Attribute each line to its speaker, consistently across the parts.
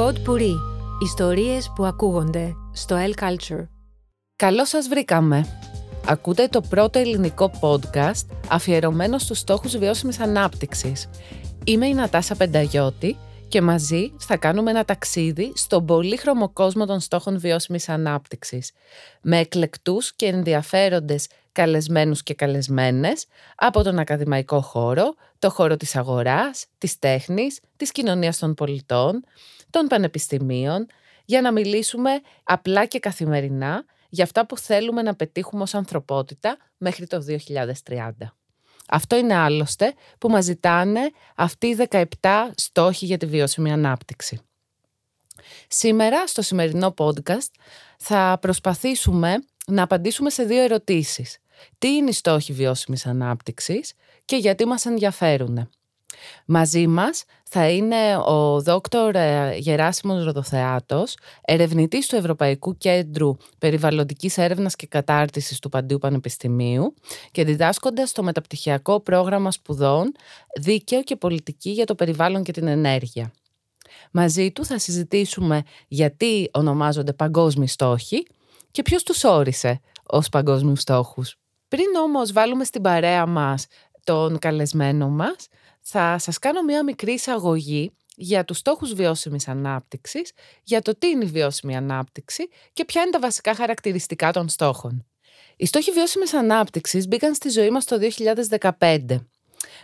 Speaker 1: Pod Puri. Ιστορίες που ακούγονται στο El Culture.
Speaker 2: Καλώς σας βρήκαμε. Ακούτε το πρώτο ελληνικό podcast αφιερωμένο στους στόχους βιώσιμης ανάπτυξης. Είμαι η Νατάσα Πενταγιώτη και μαζί θα κάνουμε ένα ταξίδι στον πολύχρωμο κόσμο των στόχων βιώσιμης ανάπτυξης με εκλεκτούς και ενδιαφέροντες καλεσμένους και καλεσμένες από τον ακαδημαϊκό χώρο, το χώρο της αγοράς, της τέχνης, της κοινωνίας των πολιτών, των πανεπιστημίων, για να μιλήσουμε απλά και καθημερινά για αυτά που θέλουμε να πετύχουμε ως ανθρωπότητα μέχρι το 2030. Αυτό είναι άλλωστε που μας ζητάνε αυτοί οι 17 στόχοι για τη βιώσιμη ανάπτυξη. Σήμερα, στο σημερινό podcast, θα προσπαθήσουμε να απαντήσουμε σε δύο ερωτήσεις. Τι είναι οι στόχοι βιώσιμης ανάπτυξης και γιατί μας ενδιαφέρουν. Μαζί μας θα είναι ο δόκτωρ ε, Γεράσιμος Ροδοθεάτος, ερευνητής του Ευρωπαϊκού Κέντρου Περιβαλλοντικής Έρευνας και Κατάρτισης του Παντίου Πανεπιστημίου και διδάσκοντας το μεταπτυχιακό πρόγραμμα σπουδών Δίκαιο και Πολιτική για το Περιβάλλον και την Ενέργεια. Μαζί του θα συζητήσουμε γιατί ονομάζονται παγκόσμιοι στόχοι και ποιος τους όρισε ως παγκόσμιους στόχους. Πριν όμως βάλουμε στην παρέα μας τον καλεσμένο μας, θα σας κάνω μία μικρή εισαγωγή για τους στόχους βιώσιμης ανάπτυξης, για το τι είναι η βιώσιμη ανάπτυξη και ποια είναι τα βασικά χαρακτηριστικά των στόχων. Οι στόχοι βιώσιμης ανάπτυξης μπήκαν στη ζωή μας το 2015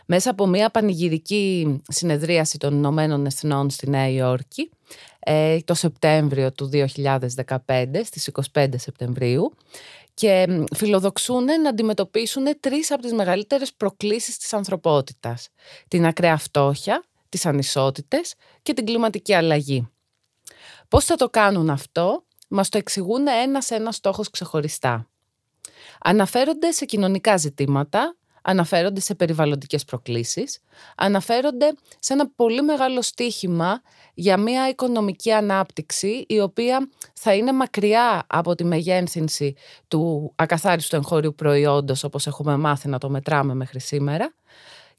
Speaker 2: μέσα από μια πανηγυρική συνεδρίαση των Ηνωμένων Εθνών στη Νέα Υόρκη ε, το Σεπτέμβριο του 2015, στις 25 Σεπτεμβρίου και φιλοδοξούν να αντιμετωπίσουν τρεις από τις μεγαλύτερες προκλήσεις της ανθρωπότητας. Την ακραία φτώχεια, τις ανισότητες και την κλιματική αλλαγή. Πώς θα το κάνουν αυτό, μας το εξηγούν ένα-ένα στόχος ξεχωριστά. Αναφέρονται σε κοινωνικά ζητήματα, αναφέρονται σε περιβαλλοντικές προκλήσεις, αναφέρονται σε ένα πολύ μεγάλο στίχημα για μια οικονομική ανάπτυξη η οποία θα είναι μακριά από τη μεγένθυνση του ακαθάριστου εγχώριου προϊόντος όπως έχουμε μάθει να το μετράμε μέχρι σήμερα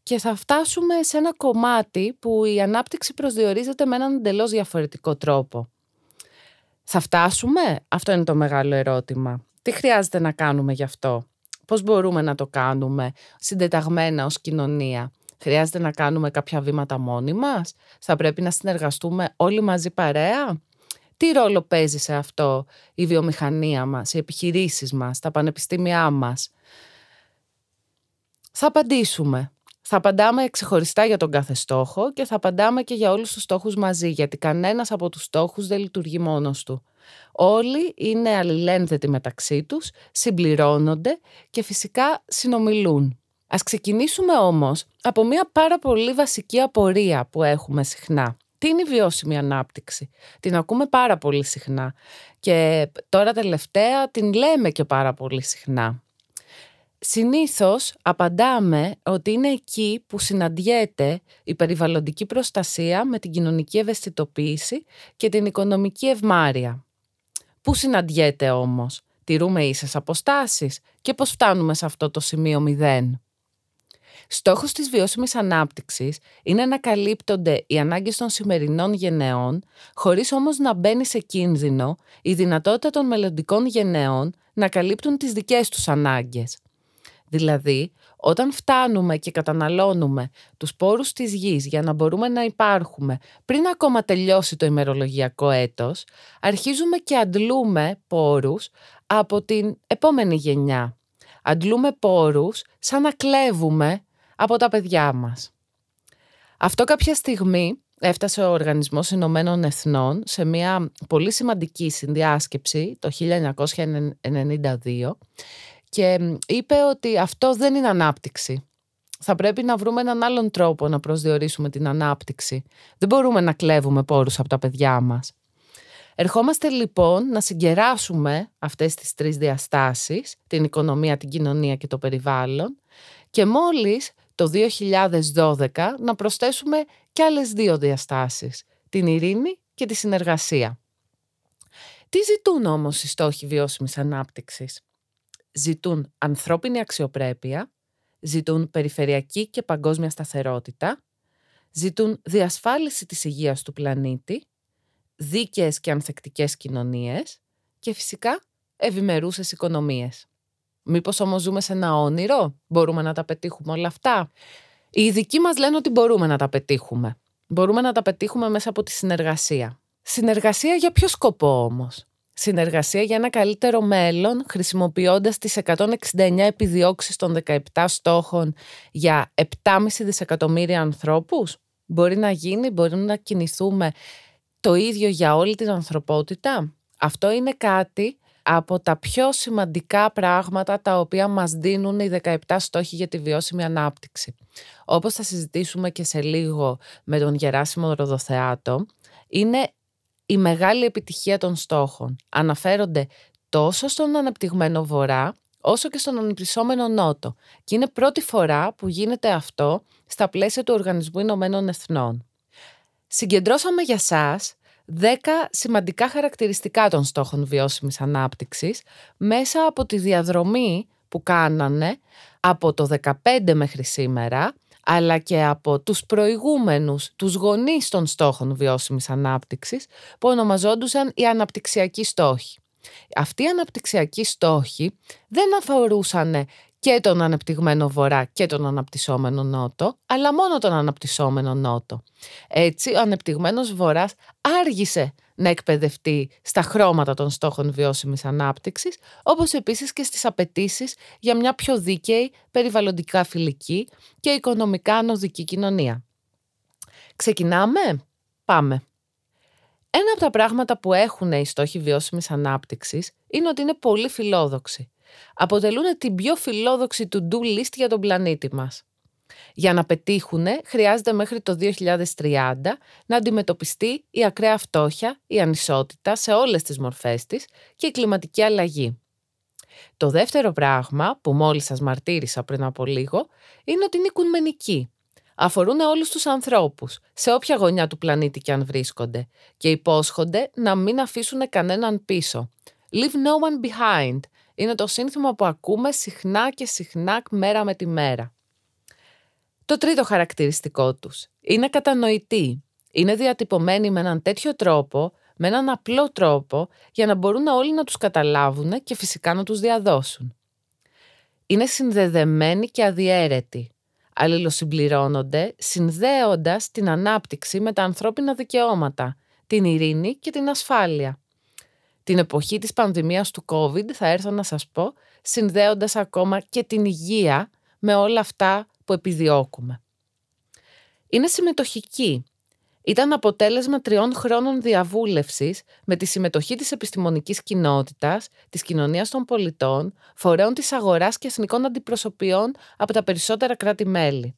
Speaker 2: και θα φτάσουμε σε ένα κομμάτι που η ανάπτυξη προσδιορίζεται με έναν εντελώς διαφορετικό τρόπο. Θα φτάσουμε; Αυτό είναι το μεγάλο ερώτημα. Τι χρειάζεται να κάνουμε γι' αυτό; Πώς μπορούμε να το κάνουμε συντεταγμένα ως κοινωνία. Χρειάζεται να κάνουμε κάποια βήματα μόνοι μας; Θα πρέπει να συνεργαστούμε όλοι μαζί παρέα; Τι ρόλο παίζει σε αυτό η βιομηχανία μας, οι επιχειρήσεις μας, τα πανεπιστήμια μας; Θα απαντήσουμε. Θα απαντάμε ξεχωριστά για τον κάθε στόχο και θα απαντάμε και για όλους τους στόχους μαζί, γιατί κανένας από τους στόχους δεν λειτουργεί μόνος του. Όλοι είναι αλληλένδετοι μεταξύ τους, συμπληρώνονται και φυσικά συνομιλούν. Ας ξεκινήσουμε όμως από μια πάρα πολύ βασική απορία που έχουμε συχνά. Τι είναι η βιώσιμη ανάπτυξη; Την ακούμε πάρα πολύ συχνά και τώρα τελευταία την λέμε και πάρα πολύ συχνά. Συνήθως απαντάμε ότι είναι εκεί που συναντιέται η περιβαλλοντική προστασία με την κοινωνική ευαισθητοποίηση και την οικονομική ευμάρεια. Πού συναντιέται όμως, τηρούμε ίσες αποστάσεις και πώς φτάνουμε σε αυτό το σημείο μηδέν; Στόχος της βιώσιμης ανάπτυξης είναι να καλύπτονται οι ανάγκες των σημερινών γενεών, χωρίς όμως να μπαίνει σε κίνδυνο η δυνατότητα των μελλοντικών γενεών να καλύπτουν τις δικές τους ανάγκες. Δηλαδή, όταν φτάνουμε και καταναλώνουμε τους πόρους της γης για να μπορούμε να υπάρχουμε πριν ακόμα τελειώσει το ημερολογιακό έτος, αρχίζουμε και αντλούμε πόρους από την επόμενη γενιά. Αντλούμε πόρους σαν να κλέβουμε από τα παιδιά μας. Αυτό κάποια στιγμή έφτασε ο Οργανισμός Ηνωμένων Εθνών σε μια πολύ σημαντική συνδιάσκεψη το 1992 και είπε ότι αυτό δεν είναι ανάπτυξη. Θα πρέπει να βρούμε έναν άλλον τρόπο να προσδιορίσουμε την ανάπτυξη. Δεν μπορούμε να κλέβουμε πόρους από τα παιδιά μας. Ερχόμαστε λοιπόν να συγκεράσουμε αυτές τις τρεις διαστάσεις, την οικονομία, την κοινωνία και το περιβάλλον και μόλις το 2012 να προσθέσουμε και άλλες δύο διαστάσεις, την ειρήνη και τη συνεργασία. Τι ζητούν όμως οι στόχοι βιώσιμης ανάπτυξης; Ζητούν ανθρώπινη αξιοπρέπεια, ζητούν περιφερειακή και παγκόσμια σταθερότητα, ζητούν διασφάλιση της υγείας του πλανήτη, δίκαιες και ανθεκτικές κοινωνίες και φυσικά ευημερούσες οικονομίες. Μήπως όμως ζούμε σε ένα όνειρο, μπορούμε να τα πετύχουμε όλα αυτά; Οι ειδικοί μας λένε ότι μπορούμε να τα πετύχουμε. Μπορούμε να τα πετύχουμε μέσα από τη συνεργασία. Συνεργασία για ποιο σκοπό όμως; Συνεργασία για ένα καλύτερο μέλλον, χρησιμοποιώντας τις 169 επιδιώξεις των 17 στόχων για 7,5 δισεκατομμύρια ανθρώπους. Μπορεί να γίνει, μπορεί να κινηθούμε το ίδιο για όλη την ανθρωπότητα. Αυτό είναι κάτι από τα πιο σημαντικά πράγματα τα οποία μας δίνουν οι 17 στόχοι για τη βιώσιμη ανάπτυξη. Όπως θα συζητήσουμε και σε λίγο με τον Γεράσιμο Ροδοθεάτο, είναι η μεγάλη επιτυχία των στόχων. Αναφέρονται τόσο στον αναπτυγμένο βορρά, όσο και στον ανεπτυσσόμενο νότο. Και είναι πρώτη φορά που γίνεται αυτό στα πλαίσια του Οργανισμού Ηνωμένων Εθνών. Συγκεντρώσαμε για σας 10 σημαντικά χαρακτηριστικά των στόχων βιώσιμης ανάπτυξης μέσα από τη διαδρομή που κάνανε από το 15 μέχρι σήμερα αλλά και από τους προηγούμενους, τους γονείς των στόχων βιώσιμης ανάπτυξης που ονομαζόντουσαν οι αναπτυξιακοί στόχοι. Αυτοί οι αναπτυξιακοί στόχοι δεν αφορούσαν και τον αναπτυγμένο βορρά και τον αναπτυσσόμενο νότο, αλλά μόνο τον αναπτυσσόμενο νότο. Έτσι, ο αναπτυγμένος βορράς άργησε να εκπαιδευτεί στα χρώματα των στόχων βιώσιμης ανάπτυξης, όπως επίσης και στις απαιτήσεις για μια πιο δίκαιη, περιβαλλοντικά φιλική και οικονομικά ανωδική κοινωνία. Ξεκινάμε; Πάμε. Ένα από τα πράγματα που έχουν οι στόχοι βιώσιμης ανάπτυξης είναι ότι είναι πολύ φιλόδοξοι αποτελούν την πιο φιλόδοξη to-do list για τον πλανήτη μας. Για να πετύχουν, χρειάζεται μέχρι το 2030 να αντιμετωπιστεί η ακραία φτώχεια, η ανισότητα σε όλες τις μορφές της και η κλιματική αλλαγή. Το δεύτερο πράγμα που μόλις σας μαρτύρησα πριν από λίγο είναι ότι είναι οικουμενικοί. Αφορούν όλους τους ανθρώπους, σε όποια γωνιά του πλανήτη και αν βρίσκονται και υπόσχονται να μην αφήσουν κανέναν πίσω. Leave no one behind, είναι το σύνθημα που ακούμε συχνά και συχνά μέρα με τη μέρα. Το τρίτο χαρακτηριστικό τους είναι κατανοητοί. Είναι διατυπωμένοι με έναν τέτοιο τρόπο, με έναν απλό τρόπο, για να μπορούν όλοι να τους καταλάβουν και φυσικά να τους διαδώσουν. Είναι συνδεδεμένοι και αδιέρετοι. Αλληλοσυμπληρώνονται, συνδέοντας την ανάπτυξη με τα ανθρώπινα δικαιώματα, την ειρήνη και την ασφάλεια την εποχή της πανδημίας του COVID, θα έρθω να σας πω, συνδέοντας ακόμα και την υγεία με όλα αυτά που επιδιώκουμε. Είναι συμμετοχική. Ήταν αποτέλεσμα τριών χρόνων διαβούλευσης με τη συμμετοχή της επιστημονικής κοινότητας, της κοινωνίας των πολιτών, φορέων της αγοράς και εθνικών αντιπροσωπιών από τα περισσότερα κράτη-μέλη.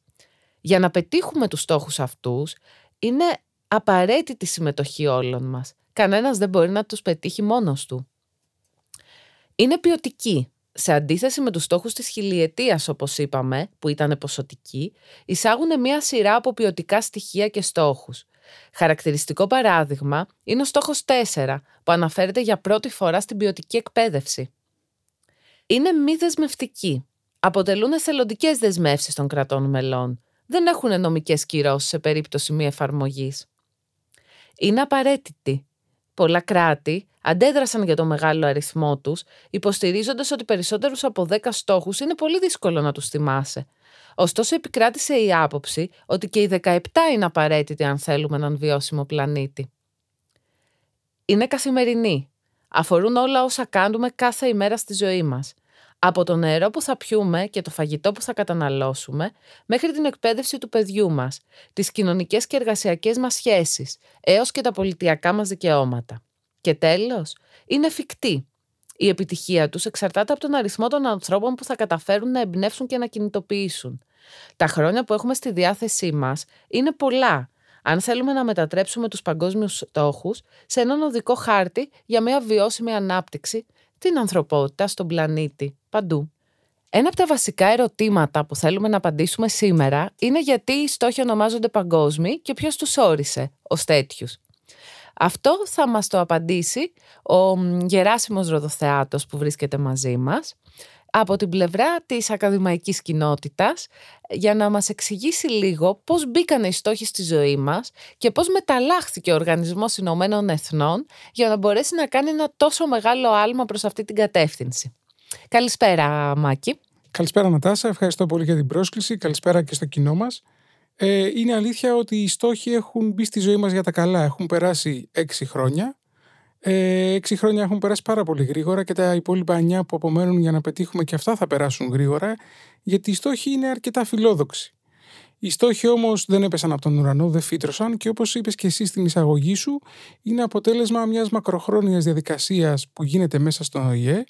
Speaker 2: Για να πετύχουμε τους στόχους αυτούς, είναι απαραίτητη συμμετοχή όλων μας κανένας δεν μπορεί να τους πετύχει μόνος του. Είναι ποιοτική. Σε αντίθεση με τους στόχους της χιλιετίας, όπως είπαμε, που ήταν ποσοτικοί, εισάγουν μία σειρά από ποιοτικά στοιχεία και στόχους. Χαρακτηριστικό παράδειγμα είναι ο στόχος 4, που αναφέρεται για πρώτη φορά στην ποιοτική εκπαίδευση. Είναι μη δεσμευτικοί. Αποτελούν εθελοντικές δεσμεύσεις των κρατών μελών. Δεν έχουν νομικές κυρώσεις σε περίπτωση μη εφαρμογής. Είναι απαραίτητοι πολλά κράτη αντέδρασαν για το μεγάλο αριθμό τους, υποστηρίζοντας ότι περισσότερους από 10 στόχους είναι πολύ δύσκολο να τους θυμάσαι. Ωστόσο επικράτησε η άποψη ότι και οι 17 είναι απαραίτητοι αν θέλουμε έναν βιώσιμο πλανήτη. Είναι καθημερινοί. Αφορούν όλα όσα κάνουμε κάθε ημέρα στη ζωή μας. Από το νερό που θα πιούμε και το φαγητό που θα καταναλώσουμε, μέχρι την εκπαίδευση του παιδιού μας, τις κοινωνικές και εργασιακές μας σχέσεις, έως και τα πολιτιακά μας δικαιώματα. Και τέλος, είναι εφικτή. Η επιτυχία τους εξαρτάται από τον αριθμό των ανθρώπων που θα καταφέρουν να εμπνεύσουν και να κινητοποιήσουν. Τα χρόνια που έχουμε στη διάθεσή μας είναι πολλά, αν θέλουμε να μετατρέψουμε τους παγκόσμιους στόχους σε έναν οδικό χάρτη για μια βιώσιμη ανάπτυξη την ανθρωπότητα στον πλανήτη, παντού. Ένα από τα βασικά ερωτήματα που θέλουμε να απαντήσουμε σήμερα είναι γιατί οι στόχοι ονομάζονται παγκόσμιοι και ποιος τους όρισε ως τέτοιους. Αυτό θα μας το απαντήσει ο Γεράσιμος Ροδοθεάτος που βρίσκεται μαζί μας. Από την πλευρά της ακαδημαϊκής κοινότητας για να μας εξηγήσει λίγο πώς μπήκαν οι στόχοι στη ζωή μας και πώς μεταλλάχθηκε ο Οργανισμός Ηνωμένων Εθνών για να μπορέσει να κάνει ένα τόσο μεγάλο άλμα προς αυτή την κατεύθυνση. Καλησπέρα Μάκη.
Speaker 3: Καλησπέρα Νατάσα, ευχαριστώ πολύ για την πρόσκληση. Καλησπέρα και στο κοινό μας. Ε, είναι αλήθεια ότι οι στόχοι έχουν μπει στη ζωή μας για τα καλά. Έχουν περάσει έξι χρόνια ε, έξι χρόνια έχουν περάσει πάρα πολύ γρήγορα και τα υπόλοιπα εννιά που απομένουν για να πετύχουμε και αυτά θα περάσουν γρήγορα, γιατί οι στόχοι είναι αρκετά φιλόδοξοι. Οι στόχοι όμως δεν έπεσαν από τον ουρανό, δεν φύτρωσαν και όπως είπες και εσύ στην εισαγωγή σου, είναι αποτέλεσμα μιας μακροχρόνιας διαδικασίας που γίνεται μέσα στον ΟΗΕ,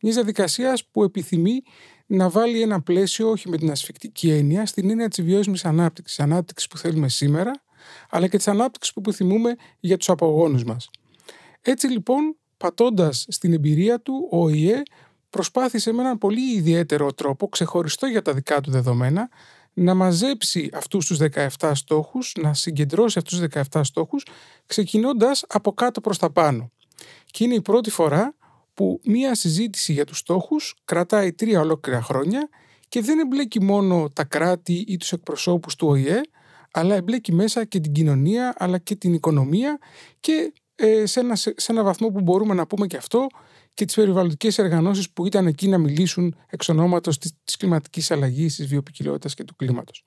Speaker 3: μιας διαδικασίας που επιθυμεί να βάλει ένα πλαίσιο, όχι με την ασφικτική έννοια, στην έννοια της βιώσιμης ανάπτυξης. Ανάπτυξης που θέλουμε σήμερα, αλλά και της ανάπτυξης που επιθυμούμε για τους απογόνους μας. Έτσι λοιπόν, πατώντας στην εμπειρία του, ο ΙΕ προσπάθησε με έναν πολύ ιδιαίτερο τρόπο, ξεχωριστό για τα δικά του δεδομένα, να μαζέψει αυτούς τους 17 στόχους, να συγκεντρώσει αυτούς τους 17 στόχους, ξεκινώντας από κάτω προς τα πάνω. Και είναι η πρώτη φορά που μία συζήτηση για τους στόχους κρατάει τρία ολόκληρα χρόνια και δεν εμπλέκει μόνο τα κράτη ή τους εκπροσώπους του ΟΗΕ, αλλά εμπλέκει μέσα και την κοινωνία, αλλά και την οικονομία και ε, σε, ένα, σε ένα βαθμό που μπορούμε να πούμε και αυτό και τις περιβαλλοντικές εργανώσεις που ήταν εκεί να μιλήσουν εξ ονόματος της, της κλιματικής αλλαγής, της βιοπικιλότητας και του κλίματος.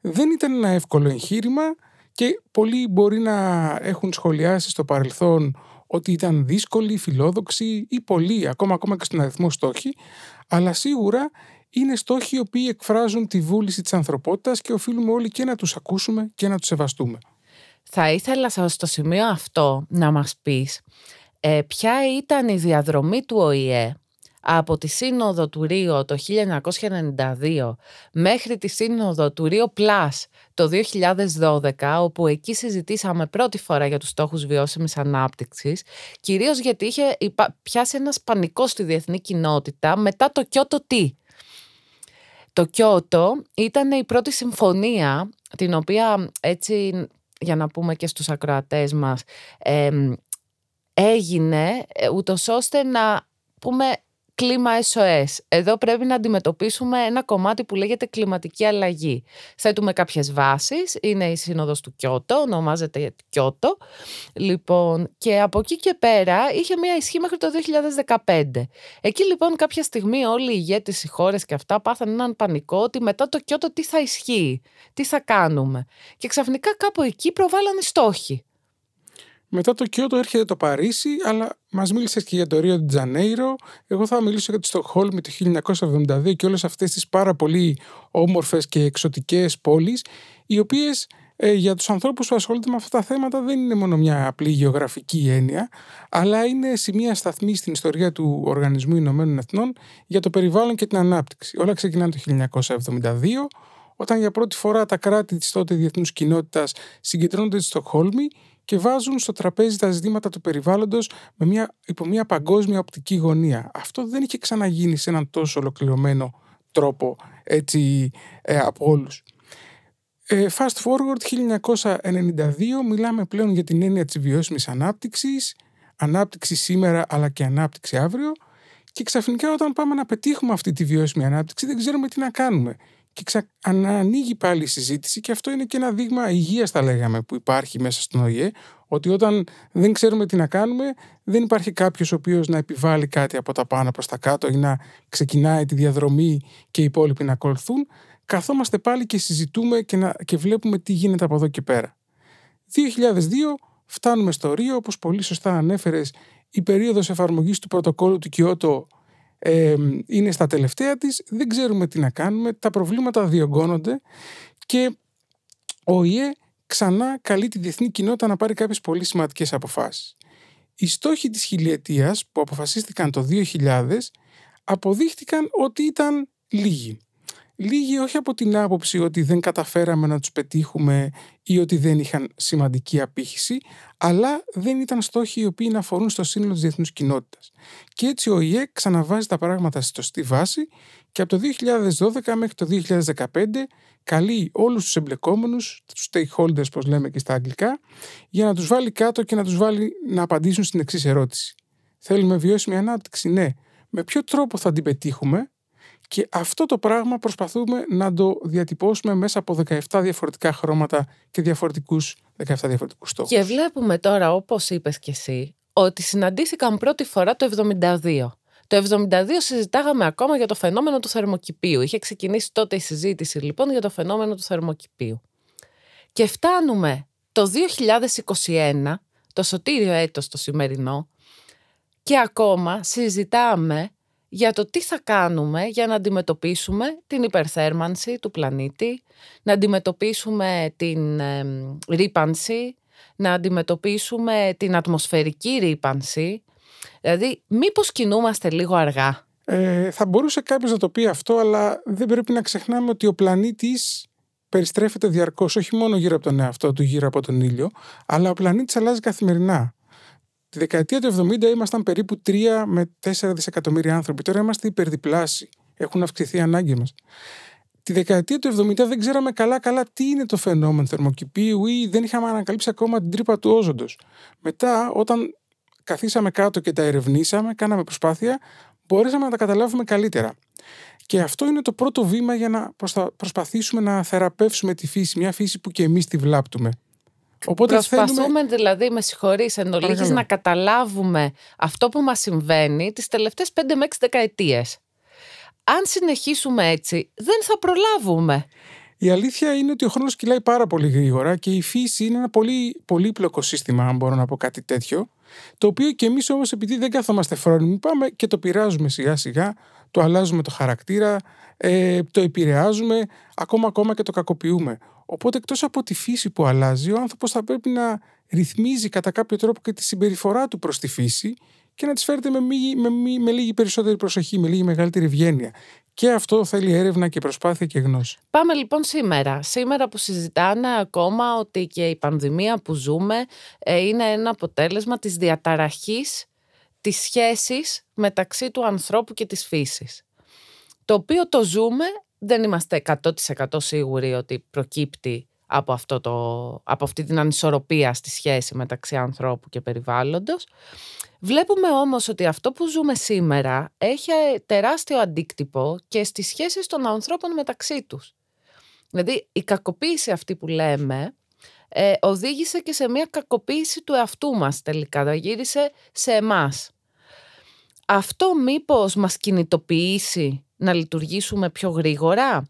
Speaker 3: Δεν ήταν ένα εύκολο εγχείρημα και πολλοί μπορεί να έχουν σχολιάσει στο παρελθόν ότι ήταν δύσκολοι, φιλόδοξοι ή πολλοί, ακόμα, ακόμα και στον αριθμό στόχοι, αλλά σίγουρα είναι στόχοι οι οποίοι εκφράζουν τη βούληση της ανθρωπότητας και οφείλουμε όλοι και να τους ακούσουμε και να τους σεβαστούμε.
Speaker 2: Θα ήθελα στο σημείο αυτό να μας πεις ε, ποια ήταν η διαδρομή του ΟΗΕ από τη Σύνοδο του Ρίο το 1992 μέχρι τη Σύνοδο του Ρίο Πλάς το 2012, όπου εκεί συζητήσαμε πρώτη φορά για τους στόχους βιώσιμης ανάπτυξης, κυρίως γιατί είχε πιάσει ένας πανικός στη διεθνή κοινότητα μετά το Κιώτο τι. Το Κιώτο ήταν η πρώτη συμφωνία την οποία έτσι για να πούμε και στους ακροατές μας, έγινε ε, ούτως ώστε να πούμε κλίμα SOS. Εδώ πρέπει να αντιμετωπίσουμε ένα κομμάτι που λέγεται κλιματική αλλαγή. Θέτουμε κάποιες βάσεις, είναι η Σύνοδος του Κιώτο, ονομάζεται Κιώτο. Λοιπόν, και από εκεί και πέρα είχε μια ισχύ μέχρι το 2015. Εκεί λοιπόν κάποια στιγμή όλοι οι ηγέτες, οι χώρες και αυτά πάθαν έναν πανικό ότι μετά το Κιώτο τι θα ισχύει, τι θα κάνουμε. Και ξαφνικά κάπου εκεί προβάλλανε στόχοι.
Speaker 3: Μετά το Κιώτο έρχεται το Παρίσι, αλλά μας μίλησες και για το Ρίο Τζανέιρο. Εγώ θα μιλήσω για τη Στοκχόλμη το 1972 και όλες αυτές τις πάρα πολύ όμορφες και εξωτικές πόλεις, οι οποίες ε, για τους ανθρώπους που ασχολούνται με αυτά τα θέματα δεν είναι μόνο μια απλή γεωγραφική έννοια, αλλά είναι σημεία σταθμή στην ιστορία του Οργανισμού Ηνωμένων Εθνών για το περιβάλλον και την ανάπτυξη. Όλα ξεκινάνε το 1972 όταν για πρώτη φορά τα κράτη της τότε διεθνούς κοινότητας συγκεντρώνονται στη Στοκχόλμη και βάζουν στο τραπέζι τα ζητήματα του περιβάλλοντος με μια, υπό μια παγκόσμια οπτική γωνία. Αυτό δεν είχε ξαναγίνει σε έναν τόσο ολοκληρωμένο τρόπο έτσι ε, από όλους. Ε, fast forward 1992 μιλάμε πλέον για την έννοια της βιώσιμης ανάπτυξης, ανάπτυξη σήμερα αλλά και ανάπτυξη αύριο και ξαφνικά όταν πάμε να πετύχουμε αυτή τη βιώσιμη ανάπτυξη δεν ξέρουμε τι να κάνουμε και ξα... ανοίγει πάλι η συζήτηση και αυτό είναι και ένα δείγμα υγείας, θα λέγαμε, που υπάρχει μέσα στον ΟΗΕ, ότι όταν δεν ξέρουμε τι να κάνουμε, δεν υπάρχει κάποιος ο οποίος να επιβάλλει κάτι από τα πάνω προς τα κάτω ή να ξεκινάει τη διαδρομή και οι υπόλοιποι να ακολουθούν. Καθόμαστε πάλι και συζητούμε και, να... και βλέπουμε τι γίνεται από εδώ και πέρα. 2002 φτάνουμε στο Ρίο, όπως πολύ σωστά ανέφερες, η περίοδος εφαρμογής του πρωτοκόλλου του Κιώτο ε, είναι στα τελευταία της, δεν ξέρουμε τι να κάνουμε, τα προβλήματα διωγγώνονται και ο ΙΕ ξανά καλεί τη διεθνή κοινότητα να πάρει κάποιες πολύ σημαντικές αποφάσεις. Οι στόχοι της χιλιετίας που αποφασίστηκαν το 2000 αποδείχτηκαν ότι ήταν λίγοι. Λίγοι όχι από την άποψη ότι δεν καταφέραμε να τους πετύχουμε ή ότι δεν είχαν σημαντική απήχηση, αλλά δεν ήταν στόχοι οι οποίοι να αφορούν στο σύνολο της διεθνούς κοινότητας. Και έτσι ο ΙΕ ξαναβάζει τα πράγματα στη σωστή βάση και από το 2012 μέχρι το 2015 καλεί όλους τους εμπλεκόμενους, τους stakeholders όπως λέμε και στα αγγλικά, για να τους βάλει κάτω και να τους βάλει να απαντήσουν στην εξής ερώτηση. Θέλουμε βιώσιμη ανάπτυξη, ναι. Με ποιο τρόπο θα την πετύχουμε; Και αυτό το πράγμα προσπαθούμε να το διατυπώσουμε μέσα από 17 διαφορετικά χρώματα και διαφορετικούς, 17 διαφορετικούς στόχους.
Speaker 2: Και βλέπουμε τώρα, όπως είπες και εσύ, ότι συναντήθηκαν πρώτη φορά το 72. Το 72 συζητάγαμε ακόμα για το φαινόμενο του θερμοκηπίου. Είχε ξεκινήσει τότε η συζήτηση λοιπόν για το φαινόμενο του θερμοκηπίου. Και φτάνουμε το 2021, το σωτήριο έτος το σημερινό, και ακόμα συζητάμε για το τι θα κάνουμε για να αντιμετωπίσουμε την υπερθέρμανση του πλανήτη, να αντιμετωπίσουμε την ε, ρήπανση, να αντιμετωπίσουμε την ατμοσφαιρική ρήπανση. Δηλαδή, μήπως κινούμαστε λίγο αργά;
Speaker 3: Ε, θα μπορούσε κάποιος να το πει αυτό, αλλά δεν πρέπει να ξεχνάμε ότι ο πλανήτης περιστρέφεται διαρκώς, όχι μόνο γύρω από τον εαυτό του, γύρω από τον ήλιο, αλλά ο πλανήτης αλλάζει καθημερινά. Τη δεκαετία του 70 ήμασταν περίπου 3 με 4 δισεκατομμύρια άνθρωποι. Τώρα είμαστε υπερδιπλάσιοι. Έχουν αυξηθεί οι ανάγκες μας. Τη δεκαετία του 70 δεν ξέραμε καλά-καλά τι είναι το φαινόμενο θερμοκηπίου ή δεν είχαμε ανακαλύψει ακόμα την τρύπα του όζοντος. Μετά, όταν καθίσαμε κάτω και τα ερευνήσαμε, κάναμε προσπάθεια, μπορέσαμε να τα καταλάβουμε καλύτερα. Και αυτό είναι το πρώτο βήμα για να προσπαθήσουμε να θεραπεύσουμε τη φύση, μια φύση που και εμείς τη βλάπτουμε.
Speaker 2: Οπότε Προσπαθούμε θέλουμε... δηλαδή, με συγχωρείς εν να καταλάβουμε αυτό που μας συμβαίνει τις τελευταίες 5 με 6 δεκαετίες. Αν συνεχίσουμε έτσι, δεν θα προλάβουμε.
Speaker 3: Η αλήθεια είναι ότι ο χρόνος κυλάει πάρα πολύ γρήγορα και η φύση είναι ένα πολύ πολύπλοκο σύστημα, αν μπορώ να πω κάτι τέτοιο, το οποίο και εμείς όμως επειδή δεν καθόμαστε φρόνιμοι, πάμε και το πειράζουμε σιγά σιγά, το αλλάζουμε το χαρακτήρα, ε, το επηρεάζουμε, ακόμα ακόμα και το κακοποιούμε. Οπότε εκτός από τη φύση που αλλάζει, ο άνθρωπος θα πρέπει να ρυθμίζει κατά κάποιο τρόπο και τη συμπεριφορά του προς τη φύση και να τις φέρεται με, με, με λίγη περισσότερη προσοχή, με λίγη μεγαλύτερη ευγένεια. Και αυτό θέλει έρευνα και προσπάθεια και γνώση.
Speaker 2: Πάμε λοιπόν σήμερα. Σήμερα που συζητάνε ακόμα ότι και η πανδημία που ζούμε ε, είναι ένα αποτέλεσμα της διαταραχής της σχέσης μεταξύ του ανθρώπου και της φύσης. Το οποίο το ζούμε δεν είμαστε 100% σίγουροι ότι προκύπτει από, αυτό το, από αυτή την ανισορροπία στη σχέση μεταξύ ανθρώπου και περιβάλλοντος. Βλέπουμε όμως ότι αυτό που ζούμε σήμερα έχει τεράστιο αντίκτυπο και στις σχέσεις των ανθρώπων μεταξύ τους. Δηλαδή η κακοποίηση αυτή που λέμε ε, οδήγησε και σε μια κακοποίηση του εαυτού μας τελικά, γύρισε σε εμάς. Αυτό μήπως μας κινητοποιήσει να λειτουργήσουμε πιο γρήγορα;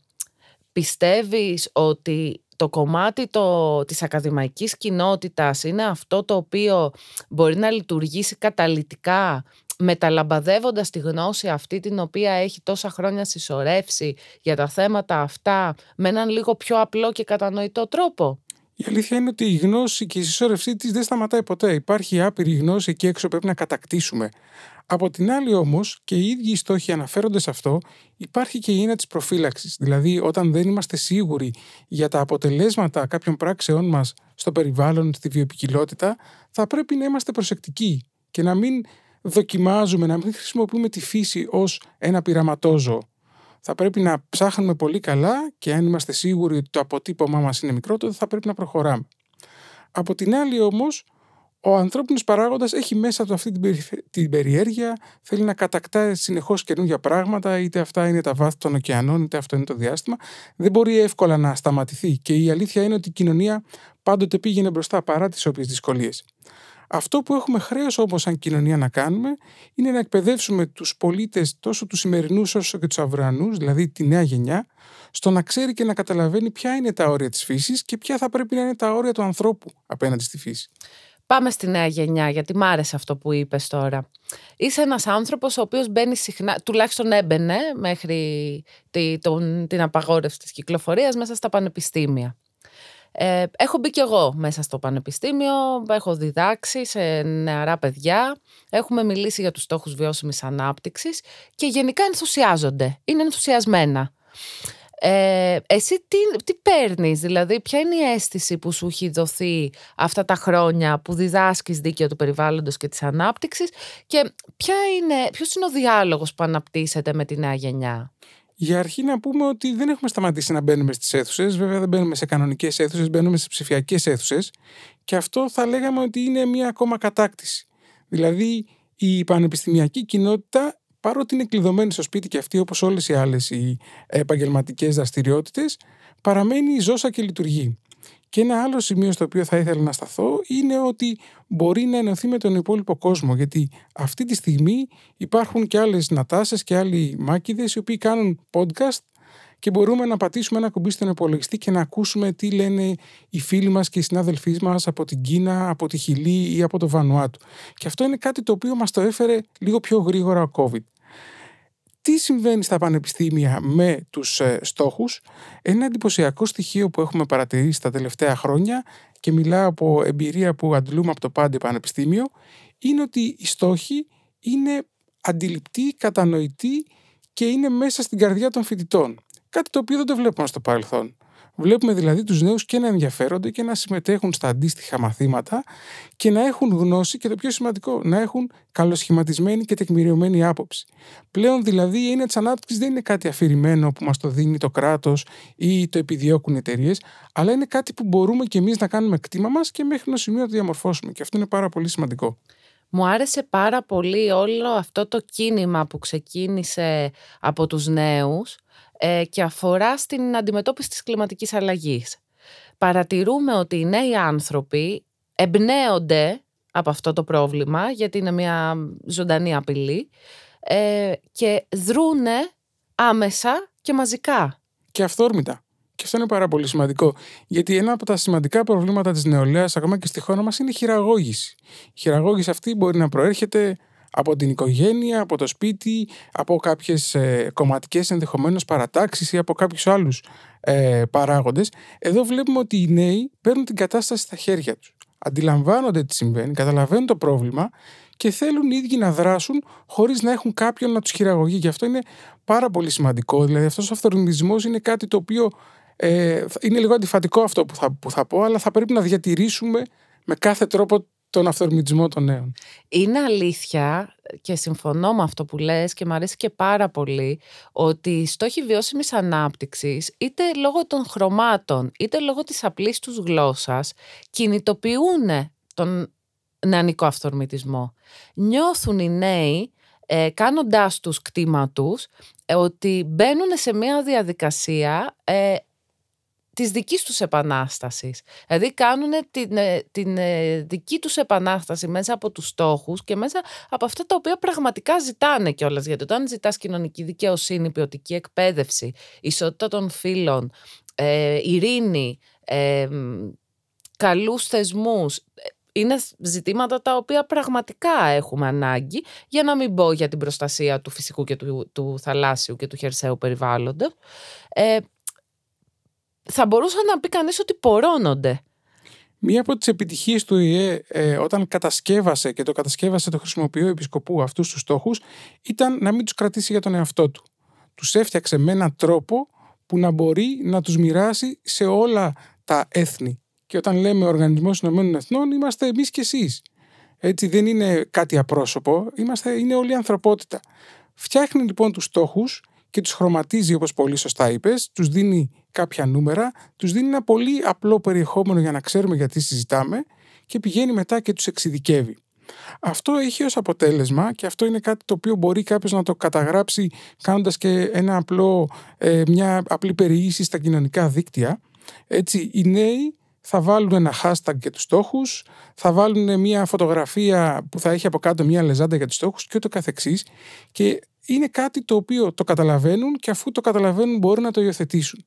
Speaker 2: Πιστεύεις ότι το κομμάτι το, της ακαδημαϊκής κοινότητας είναι αυτό το οποίο μπορεί να λειτουργήσει καταλυτικά μεταλαμπαδεύοντας τη γνώση αυτή την οποία έχει τόσα χρόνια συσσωρεύσει για τα θέματα αυτά με έναν λίγο πιο απλό και κατανοητό τρόπο;
Speaker 3: Η αλήθεια είναι ότι η γνώση και η συσσόρευσή της δεν σταματάει ποτέ. Υπάρχει άπειρη γνώση εκεί έξω πρέπει να κατακτήσουμε. Από την άλλη όμως, και οι ίδιοι οι στόχοι αναφέρονται σε αυτό, υπάρχει και η έννοια της προφύλαξης. Δηλαδή, όταν δεν είμαστε σίγουροι για τα αποτελέσματα κάποιων πράξεών μας στο περιβάλλον, στη βιοπικιλότητα, θα πρέπει να είμαστε προσεκτικοί και να μην δοκιμάζουμε, να μην χρησιμοποιούμε τη φύση ως ένα πειραματόζωο. Θα πρέπει να ψάχνουμε πολύ καλά και αν είμαστε σίγουροι ότι το αποτύπωμά μας είναι μικρό, τότε θα πρέπει να προχωράμε. Από την άλλη όμως, ο ανθρώπινος παράγοντας έχει μέσα του αυτή την περιέργεια, θέλει να κατακτά συνεχώς καινούργια πράγματα, είτε αυτά είναι τα βάθη των ωκεανών, είτε αυτό είναι το διάστημα. Δεν μπορεί εύκολα να σταματηθεί και η αλήθεια είναι ότι η κοινωνία πάντοτε πήγαινε μπροστά παρά τις όποιες δυσκολίες. Αυτό που έχουμε χρέος όμως σαν κοινωνία να κάνουμε είναι να εκπαιδεύσουμε τους πολίτες τόσο τους σημερινούς όσο και τους αυριανούς, δηλαδή τη νέα γενιά, στο να ξέρει και να καταλαβαίνει ποια είναι τα όρια της φύσης και ποια θα πρέπει να είναι τα όρια του ανθρώπου απέναντι στη φύση.
Speaker 2: Πάμε στη νέα γενιά, γιατί μ' άρεσε αυτό που είπες τώρα. Είσαι ένας άνθρωπος ο οποίος μπαίνει συχνά, τουλάχιστον έμπαινε μέχρι τη, τον, την απαγόρευση της κυκλοφορίας μέσα στα πανεπιστήμια. Ε, έχω μπει κι εγώ μέσα στο πανεπιστήμιο, έχω διδάξει σε νεαρά παιδιά, έχουμε μιλήσει για τους στόχους βιώσιμης ανάπτυξης και γενικά ενθουσιάζονται, είναι ενθουσιασμένα. Ε, εσύ τι, τι παίρνεις, δηλαδή ποια είναι η αίσθηση που σου έχει δοθεί αυτά τα χρόνια που διδάσκεις δίκαιο του περιβάλλοντος και της ανάπτυξης και ποια είναι, ποιος είναι ο διάλογος που αναπτύσσεται με τη νέα γενιά;
Speaker 3: Για αρχή να πούμε ότι δεν έχουμε σταματήσει να μπαίνουμε στις αίθουσες. Βέβαια δεν μπαίνουμε σε κανονικές αίθουσες, μπαίνουμε σε ψηφιακές αίθουσες. Και αυτό θα λέγαμε ότι είναι μια ακόμα κατάκτηση. Δηλαδή η πανεπιστημιακή κοινότητα παρότι είναι κλειδωμένοι στο σπίτι και αυτοί όπως όλες οι άλλες οι επαγγελματικές δραστηριότητες, παραμένει η ζώσα και λειτουργεί. Και ένα άλλο σημείο στο οποίο θα ήθελα να σταθώ είναι ότι μπορεί να ενωθεί με τον υπόλοιπο κόσμο γιατί αυτή τη στιγμή υπάρχουν και άλλες νατάσες και άλλοι μάκηδες οι οποίοι κάνουν podcast και μπορούμε να πατήσουμε ένα κουμπί στον υπολογιστή και να ακούσουμε τι λένε οι φίλοι μας και οι συνάδελφοί μας από την Κίνα, από τη Χιλή ή από το Βανουάτου. Και αυτό είναι κάτι το οποίο μας το έφερε λίγο πιο γρήγορα ο COVID. Τι συμβαίνει στα πανεπιστήμια με τους ε, στόχους; Ένα εντυπωσιακό στοιχείο που έχουμε παρατηρήσει τα τελευταία χρόνια και μιλάω από εμπειρία που αντλούμε από το Πάντε Πανεπιστήμιο είναι ότι οι στόχοι είναι αντιληπτοί, κατανοητοί και είναι μέσα στην καρδιά των φοιτητών. Κάτι το οποίο δεν το βλέπουμε στο παρελθόν. Βλέπουμε δηλαδή τους νέους και να ενδιαφέρονται και να συμμετέχουν στα αντίστοιχα μαθήματα και να έχουν γνώση και το πιο σημαντικό, να έχουν καλοσχηματισμένη και τεκμηριωμένη άποψη. Πλέον δηλαδή η έννοια της ανάπτυξης δεν είναι κάτι αφηρημένο που μας το δίνει το κράτος ή το επιδιώκουν οι εταιρείες, αλλά είναι κάτι που μπορούμε και εμείς να κάνουμε κτήμα μας και μέχρι ένα σημείο να το διαμορφώσουμε. Και αυτό είναι πάρα πολύ σημαντικό.
Speaker 2: Μου άρεσε πάρα πολύ όλο αυτό το κίνημα που ξεκίνησε από τους νέους ε, και αφορά στην αντιμετώπιση της κλιματικής αλλαγής. Παρατηρούμε ότι οι νέοι άνθρωποι εμπνέονται από αυτό το πρόβλημα, γιατί είναι μια ζωντανή απειλή, ε, και δρούνε άμεσα και μαζικά.
Speaker 3: Και αυθόρμητα. Και αυτό είναι πάρα πολύ σημαντικό. Γιατί ένα από τα σημαντικά προβλήματα της νεολαίας, ακόμα και στη χώρα μας, είναι η χειραγώγηση. Η χειραγώγηση αυτή μπορεί να προέρχεται από την οικογένεια, από το σπίτι, από κάποιες ε, κομματικές ενδεχομένως παρατάξεις ή από κάποιους άλλους ε, παράγοντες. Εδώ βλέπουμε ότι οι νέοι παίρνουν την κατάσταση στα χέρια τους. Αντιλαμβάνονται τι συμβαίνει, καταλαβαίνουν το πρόβλημα και θέλουν οι ίδιοι να δράσουν χωρίς να έχουν κάποιον να τους χειραγωγεί. Γι' αυτό είναι πάρα πολύ σημαντικό. Δηλαδή, αυτός ο αυτορμητισμό είναι κάτι το οποίο ε, είναι λίγο αντιφατικό αυτό που θα, που θα πω, αλλά θα πρέπει να διατηρήσουμε με κάθε τρόπο τον αυθορμητισμό των νέων.
Speaker 2: Είναι αλήθεια και συμφωνώ με αυτό που λες και μου αρέσει και πάρα πολύ ότι οι στόχοι βιώσιμης ανάπτυξης είτε λόγω των χρωμάτων είτε λόγω της απλής τους γλώσσας κινητοποιούν τον νεανικό αυθορμητισμό. Νιώθουν οι νέοι ε, κάνοντάς τους κτήμα τους ε, ότι μπαίνουν σε μια διαδικασία ε, της δικής τους επανάστασης. Δηλαδή κάνουν την, ε, την ε, δική τους επανάσταση μέσα από τους στόχους και μέσα από αυτά τα οποία πραγματικά ζητάνε κιόλας. Γιατί όταν ζητάς κοινωνική δικαιοσύνη, ποιοτική εκπαίδευση, ισότητα των φύλων, ε, ειρήνη, ε, καλούς θεσμούς, είναι ζητήματα τα οποία πραγματικά έχουμε ανάγκη, για να μην πω για την προστασία του φυσικού και του, του θαλάσσιου και του χερσαίου περιβάλλοντος. Ε, θα μπορούσε να πει κανείς ότι πορώνονται.
Speaker 3: Μία από τις επιτυχίες του ΙΕ ε, όταν κατασκεύασε και το κατασκεύασε το χρησιμοποιείο επισκοπού αυτούς τους στόχους ήταν να μην τους κρατήσει για τον εαυτό του. Τους έφτιαξε με έναν τρόπο που να μπορεί να τους μοιράσει σε όλα τα έθνη. Και όταν λέμε Οργανισμός Ηνωμένων Εθνών είμαστε εμείς και εσείς. Έτσι δεν είναι κάτι απρόσωπο, είμαστε, είναι όλη η ανθρωπότητα. Φτιάχνει λοιπόν τους στόχους και τους χρωματίζει όπως πολύ σωστά είπες, τους δίνει κάποια νούμερα, τους δίνει ένα πολύ απλό περιεχόμενο για να ξέρουμε γιατί συζητάμε και πηγαίνει μετά και τους εξειδικεύει. Αυτό έχει ως αποτέλεσμα και αυτό είναι κάτι το οποίο μπορεί κάποιος να το καταγράψει κάνοντας και ένα απλό, ε, μια απλή περιήγηση στα κοινωνικά δίκτυα. Έτσι, οι νέοι θα βάλουν ένα hashtag για τους στόχους, θα βάλουν μια φωτογραφία που θα έχει από κάτω μια λεζάντα για τους στόχους και ούτω καθεξής και είναι κάτι το οποίο το καταλαβαίνουν και αφού το καταλαβαίνουν μπορούν να το υιοθετήσουν.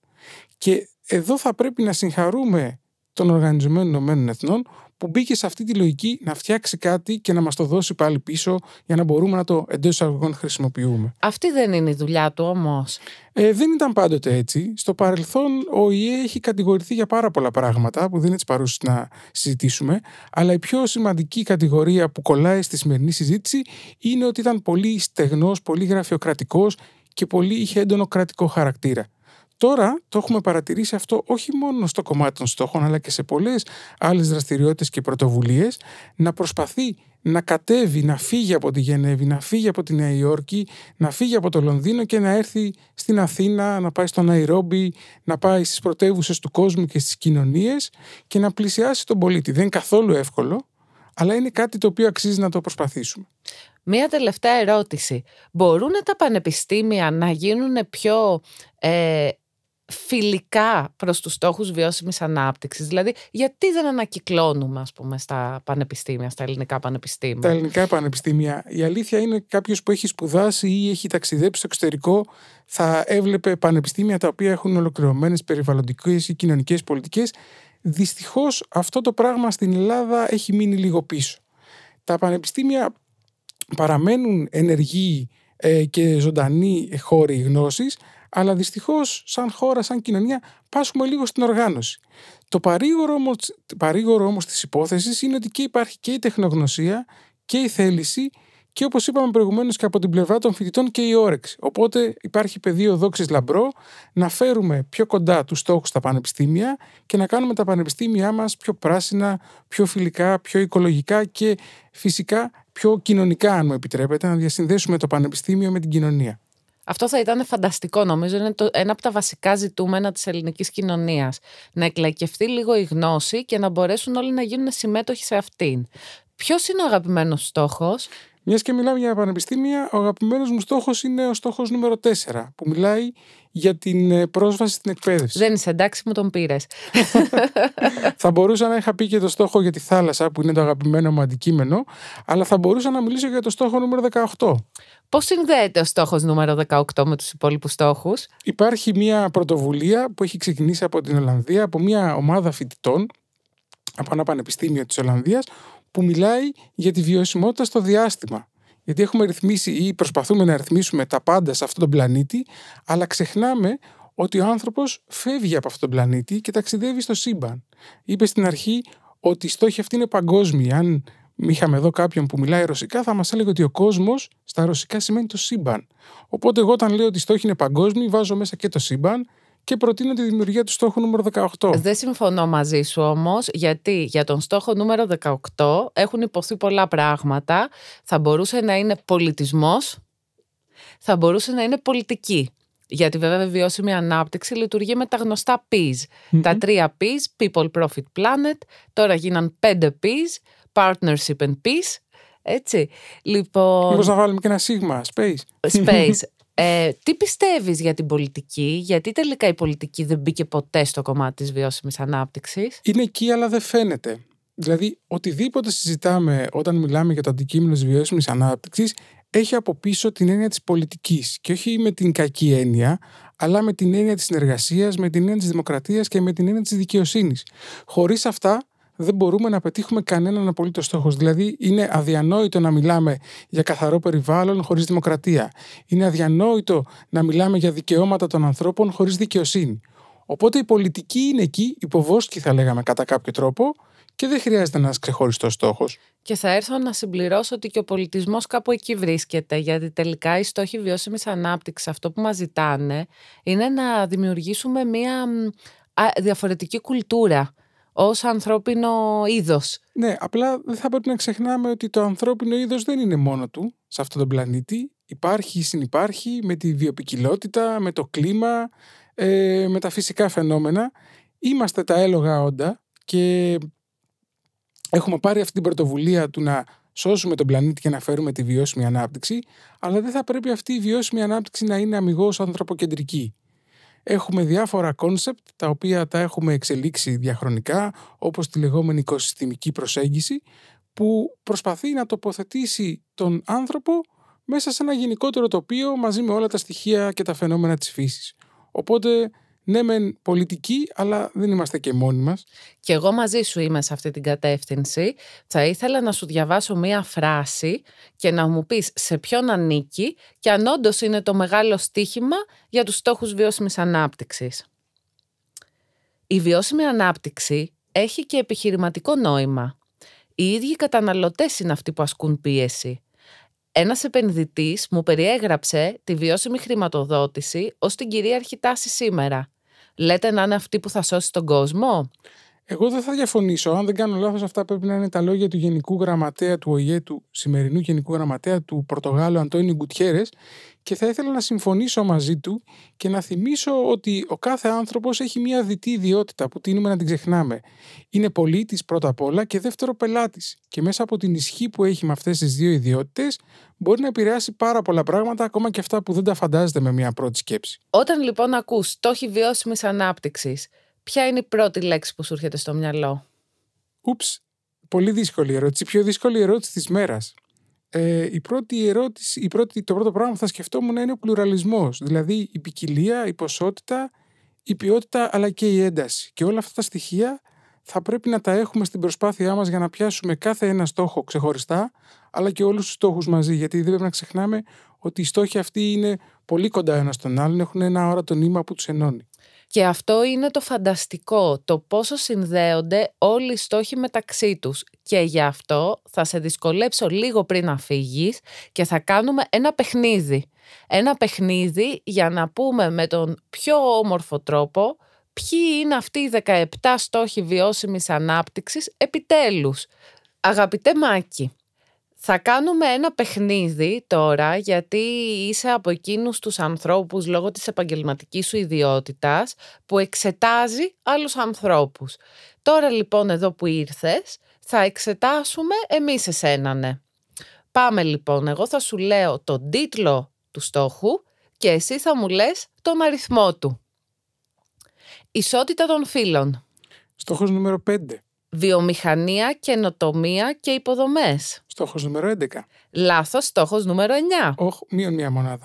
Speaker 3: Και εδώ θα πρέπει να συγχαρούμε τον Οργανισμό Ηνωμένων Εθνών που μπήκε σε αυτή τη λογική να φτιάξει κάτι και να μας το δώσει πάλι πίσω για να μπορούμε να το εντός εισαγωγών χρησιμοποιούμε.
Speaker 2: Αυτή δεν είναι η δουλειά του όμως.
Speaker 3: Ε, δεν ήταν πάντοτε έτσι. Στο παρελθόν ο ΙΕ έχει κατηγορηθεί για πάρα πολλά πράγματα που δεν είναι παρούσε να συζητήσουμε αλλά η πιο σημαντική κατηγορία που κολλάει στη σημερινή συζήτηση είναι ότι ήταν πολύ στεγνός, πολύ γραφειοκρατικός και πολύ είχε έντονο κρατικό χαρακτήρα. Τώρα το έχουμε παρατηρήσει αυτό όχι μόνο στο κομμάτι των στόχων αλλά και σε πολλές άλλες δραστηριότητες και πρωτοβουλίες να προσπαθεί να κατέβει, να φύγει από τη Γενέβη, να φύγει από τη Νέα Υόρκη, να φύγει από το Λονδίνο και να έρθει στην Αθήνα, να πάει στο Ναϊρόμπι, να πάει στις πρωτεύουσες του κόσμου και στις κοινωνίες και να πλησιάσει τον πολίτη. Δεν είναι καθόλου εύκολο, αλλά είναι κάτι το οποίο αξίζει να το προσπαθήσουμε.
Speaker 2: Μία τελευταία ερώτηση. Μπορούν τα πανεπιστήμια να γίνουν πιο ε, φιλικά προς τους στόχους βιώσιμης ανάπτυξης. Δηλαδή, γιατί δεν ανακυκλώνουμε, ας πούμε, στα πανεπιστήμια, στα ελληνικά πανεπιστήμια;
Speaker 3: Τα ελληνικά πανεπιστήμια. Η αλήθεια είναι κάποιος που έχει σπουδάσει ή έχει ταξιδέψει στο εξωτερικό θα έβλεπε πανεπιστήμια τα οποία έχουν ολοκληρωμένες περιβαλλοντικές ή κοινωνικές πολιτικές. Δυστυχώς αυτό το πράγμα στην Ελλάδα έχει μείνει λίγο πίσω. Τα πανεπιστήμια παραμένουν ενεργοί ε, και ζωντανοί χώροι γνώσης, αλλά δυστυχώς σαν χώρα, σαν κοινωνία πάσχουμε λίγο στην οργάνωση. Το παρήγορο όμως, παρήγορο όμως της υπόθεσης είναι ότι και υπάρχει και η τεχνογνωσία και η θέληση και όπως είπαμε προηγουμένως και από την πλευρά των φοιτητών και η όρεξη. Οπότε υπάρχει πεδίο δόξης λαμπρό να φέρουμε πιο κοντά τους στόχους στα πανεπιστήμια και να κάνουμε τα πανεπιστήμια μας πιο πράσινα, πιο φιλικά, πιο οικολογικά και φυσικά πιο κοινωνικά αν μου επιτρέπετε να διασυνδέσουμε το πανεπιστήμιο με την κοινωνία.
Speaker 2: Αυτό θα ήταν φανταστικό νομίζω, είναι το, ένα από τα βασικά ζητούμενα της ελληνικής κοινωνίας. Να εκλαϊκευτεί λίγο η γνώση και να μπορέσουν όλοι να γίνουν συμμέτοχοι σε αυτήν. Ποιος είναι ο αγαπημένος στόχος;
Speaker 3: Μιας και μιλάμε για πανεπιστήμια, ο αγαπημένος μου στόχος είναι ο στόχος νούμερο 4, που μιλάει για την ε, πρόσβαση στην εκπαίδευση.
Speaker 2: Δεν είσαι εντάξει, μου τον πήρες.
Speaker 3: θα μπορούσα να είχα πει και το στόχο για τη θάλασσα, που είναι το αγαπημένο μου αντικείμενο, αλλά θα μπορούσα να μιλήσω για το στόχο νούμερο 18.
Speaker 2: Πώς συνδέεται ο στόχος νούμερο 18 με τους υπόλοιπους στόχους,
Speaker 3: Υπάρχει μια πρωτοβουλία που έχει ξεκινήσει από την Ολλανδία, από μια ομάδα φοιτητών από ένα πανεπιστήμιο της Ολλανδίας που μιλάει για τη βιωσιμότητα στο διάστημα. Γιατί έχουμε ρυθμίσει ή προσπαθούμε να ρυθμίσουμε τα πάντα σε αυτόν τον πλανήτη, αλλά ξεχνάμε ότι ο άνθρωπος φεύγει από αυτόν τον πλανήτη και ταξιδεύει στο σύμπαν. Είπε στην αρχή ότι οι στόχοι αυτοί είναι παγκόσμιοι. Αν είχαμε εδώ κάποιον που μιλάει ρωσικά, θα μας έλεγε ότι ο κόσμος στα ρωσικά σημαίνει το σύμπαν. Οπότε, εγώ όταν λέω ότι οι στόχοι είναι παγκόσμιοι, βάζω μέσα και το σύμπαν και προτείνω τη δημιουργία του στόχου νούμερο 18.
Speaker 2: Δεν συμφωνώ μαζί σου όμως, γιατί για τον στόχο νούμερο 18 έχουν υποθεί πολλά πράγματα. Θα μπορούσε να είναι πολιτισμός, θα μπορούσε να είναι πολιτική. Γιατί βέβαια η βιώσιμη ανάπτυξη λειτουργεί με τα γνωστά P's. Τα τρία P's, People, Profit, Planet, τώρα γίναν πέντε P's, Partnership and Peace. Έτσι. Λοιπόν...
Speaker 3: Μήπως να βάλουμε και ένα σίγμα, space.
Speaker 2: Space. Ε, τι πιστεύεις για την πολιτική, γιατί τελικά η πολιτική δεν μπήκε ποτέ στο κομμάτι της βιώσιμης ανάπτυξης;
Speaker 3: Είναι εκεί αλλά δεν φαίνεται. Δηλαδή, οτιδήποτε συζητάμε όταν μιλάμε για το αντικείμενο της βιώσιμης ανάπτυξης έχει από πίσω την έννοια της πολιτικής και όχι με την κακή έννοια, αλλά με την έννοια της συνεργασίας, με την έννοια της δημοκρατίας και με την έννοια της δικαιοσύνης. Χωρίς αυτά δεν μπορούμε να πετύχουμε κανέναν απολύτως στόχος. Δηλαδή, είναι αδιανόητο να μιλάμε για καθαρό περιβάλλον χωρίς δημοκρατία. Είναι αδιανόητο να μιλάμε για δικαιώματα των ανθρώπων χωρίς δικαιοσύνη. Οπότε η πολιτική είναι εκεί, υποβόσκη θα λέγαμε κατά κάποιο τρόπο, και δεν χρειάζεται ένα ξεχωριστός στόχος.
Speaker 2: Και θα έρθω να συμπληρώσω ότι και ο πολιτισμός κάπου εκεί βρίσκεται, γιατί τελικά οι στόχοι βιώσιμης ανάπτυξης, αυτό που μας ζητάνε, είναι να δημιουργήσουμε μια διαφορετική κουλτούρα ως ανθρώπινο είδος.
Speaker 3: Ναι, απλά δεν θα πρέπει να ξεχνάμε ότι το ανθρώπινο είδος δεν είναι μόνο του σε αυτόν τον πλανήτη. Υπάρχει, συνυπάρχει με τη βιοπικιλότητα, με το κλίμα, ε, με τα φυσικά φαινόμενα. Είμαστε τα έλλογα όντα και έχουμε πάρει αυτή την πρωτοβουλία του να σώσουμε τον πλανήτη και να φέρουμε τη βιώσιμη ανάπτυξη, αλλά δεν θα πρέπει αυτή η βιώσιμη ανάπτυξη να είναι αμιγώς ανθρωποκεντρική. Έχουμε διάφορα concept τα οποία τα έχουμε εξελίξει διαχρονικά όπως τη λεγόμενη οικοσυστημική προσέγγιση που προσπαθεί να τοποθετήσει τον άνθρωπο μέσα σε ένα γενικότερο τοπίο μαζί με όλα τα στοιχεία και τα φαινόμενα της φύσης. Οπότε ναι μεν πολιτική, αλλά δεν είμαστε και μόνοι μας.
Speaker 2: Και εγώ μαζί σου είμαι σε αυτή την κατεύθυνση. Θα ήθελα να σου διαβάσω μία φράση και να μου πεις σε ποιον ανήκει και αν όντως είναι το μεγάλο στίχημα για τους στόχους βιώσιμης ανάπτυξης. Η βιώσιμη ανάπτυξη έχει και επιχειρηματικό νόημα. Οι ίδιοι καταναλωτές είναι αυτοί που ασκούν πίεση. Ένας επενδυτής μου περιέγραψε τη βιώσιμη χρηματοδότηση ως την κυρίαρχη τάση σήμερα. Λέτε να είναι αυτή που θα σώσει τον κόσμο;
Speaker 3: Εγώ δεν θα διαφωνήσω. Αν δεν κάνω λάθος, αυτά πρέπει να είναι τα λόγια του Γενικού Γραμματέα του ΟΗΕ, του σημερινού Γενικού Γραμματέα του Πορτογάλου Αντώνιου Γκουτιέρες. Και θα ήθελα να συμφωνήσω μαζί του και να θυμίσω ότι ο κάθε άνθρωπος έχει μια διτή ιδιότητα που τίνουμε να την ξεχνάμε. Είναι πολίτης πρώτα απ' όλα και δεύτερο πελάτης και μέσα από την ισχύ που έχει με αυτές τις δύο ιδιότητες μπορεί να επηρεάσει πάρα πολλά πράγματα ακόμα και αυτά που δεν τα φαντάζεται με μια πρώτη σκέψη.
Speaker 2: Όταν λοιπόν ακούς στόχοι βιώσιμης ανάπτυξης, ποια είναι η πρώτη λέξη που σου έρχεται στο μυαλό;
Speaker 3: Ούψ, πολύ δύσκολη ερώτηση. Η πιο δύσκολη ερώτηση της μέρας ε, η πρώτη ερώτηση, η πρώτη, το πρώτο πράγμα που θα σκεφτόμουν είναι ο πλουραλισμός, δηλαδή η ποικιλία, η ποσότητα, η ποιότητα αλλά και η ένταση. Και όλα αυτά τα στοιχεία θα πρέπει να τα έχουμε στην προσπάθειά μας για να πιάσουμε κάθε ένα στόχο ξεχωριστά, αλλά και όλους τους στόχους μαζί, γιατί δεν πρέπει να ξεχνάμε ότι οι στόχοι αυτοί είναι πολύ κοντά ένας στον άλλον, έχουν ένα όρατο νήμα που τους ενώνει.
Speaker 2: Και αυτό είναι το φανταστικό, το πόσο συνδέονται όλοι οι στόχοι μεταξύ τους. Και γι' αυτό θα σε δυσκολέψω λίγο πριν να φύγεις και θα κάνουμε ένα παιχνίδι. Ένα παιχνίδι για να πούμε με τον πιο όμορφο τρόπο ποιοι είναι αυτοί οι 17 στόχοι βιώσιμης ανάπτυξης επιτέλους. Αγαπητέ Μάκη, θα κάνουμε ένα παιχνίδι τώρα γιατί είσαι από εκείνους τους ανθρώπους λόγω της επαγγελματικής σου ιδιότητας που εξετάζει άλλους ανθρώπους. Τώρα λοιπόν εδώ που ήρθες θα εξετάσουμε εμείς εσέναν. Ναι. Πάμε λοιπόν, εγώ θα σου λέω τον τίτλο του στόχου και εσύ θα μου λες τον αριθμό του. Ισότητα των φύλων.
Speaker 3: Στόχος νούμερο 5.
Speaker 2: Βιομηχανία, καινοτομία και υποδομές.
Speaker 3: Στόχος νούμερο 11.
Speaker 2: Λάθος, στόχος νούμερο 9.
Speaker 3: Όχι, μείον μία μονάδα.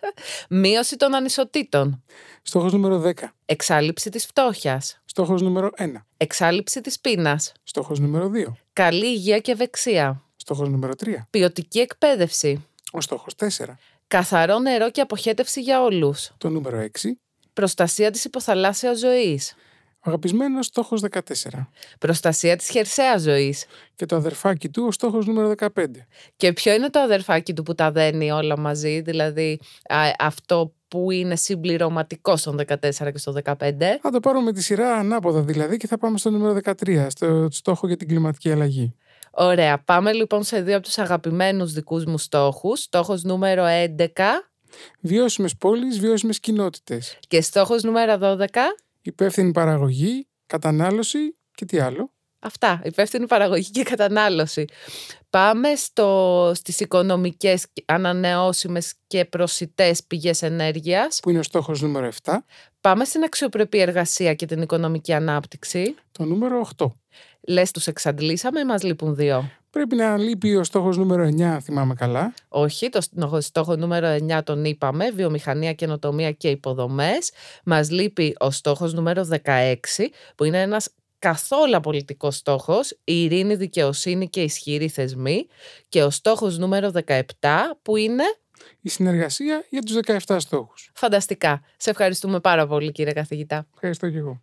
Speaker 2: Μείωση των ανισοτήτων.
Speaker 3: Στόχος νούμερο 10.
Speaker 2: Εξάλληψη της φτώχειας.
Speaker 3: Στόχος νούμερο 1.
Speaker 2: Εξάλληψη της πείνας.
Speaker 3: Στόχος νούμερο 2.
Speaker 2: Καλή υγεία και ευεξία.
Speaker 3: Στόχος νούμερο 3.
Speaker 2: Ποιοτική εκπαίδευση.
Speaker 3: Ο στόχος 4.
Speaker 2: Καθαρό νερό και αποχέτευση για όλους.
Speaker 3: Το νούμερο 6.
Speaker 2: Προστασία της υποθαλάσσιας ζωής.
Speaker 3: Ο αγαπημένος στόχος 14.
Speaker 2: Προστασία της χερσαίας ζωής.
Speaker 3: Και το αδερφάκι του ο στόχος νούμερο 15.
Speaker 2: Και ποιο είναι το αδερφάκι του που τα δένει όλα μαζί, δηλαδή α, αυτό που είναι συμπληρωματικό στον 14 και στο 15.
Speaker 3: Θα το πάρουμε τη σειρά ανάποδα δηλαδή και θα πάμε στο νούμερο 13, στο στόχο για την κλιματική αλλαγή.
Speaker 2: Ωραία, πάμε λοιπόν σε δύο από τους αγαπημένους δικούς μου στόχους. Στόχος νούμερο 11.
Speaker 3: Βιώσιμες πόλεις, βιώσιμες κοινότητες.
Speaker 2: Και στόχος νούμερο 12
Speaker 3: υπεύθυνη παραγωγή, κατανάλωση και τι άλλο.
Speaker 2: Αυτά, υπεύθυνη παραγωγή και κατανάλωση. Πάμε στο, στις οικονομικές ανανεώσιμες και προσιτές πηγές ενέργειας.
Speaker 3: Που είναι ο στόχος νούμερο 7.
Speaker 2: Πάμε στην αξιοπρεπή εργασία και την οικονομική ανάπτυξη.
Speaker 3: Το νούμερο 8.
Speaker 2: Λες τους εξαντλήσαμε ή μας λείπουν δύο;
Speaker 3: Πρέπει να λείπει ο στόχος νούμερο 9, αν θυμάμαι καλά.
Speaker 2: Όχι, το στόχο νούμερο 9 τον είπαμε, βιομηχανία, καινοτομία και υποδομές. Μας λείπει ο στόχος νούμερο 16, που είναι ένας καθόλου πολιτικός στόχος, η ειρήνη, δικαιοσύνη και ισχυροί θεσμοί. Και ο στόχος νούμερο 17, που είναι...
Speaker 3: Η συνεργασία για τους 17 στόχους.
Speaker 2: Φανταστικά. Σε ευχαριστούμε πάρα πολύ κύριε καθηγητά.
Speaker 3: Ευχαριστώ και εγώ.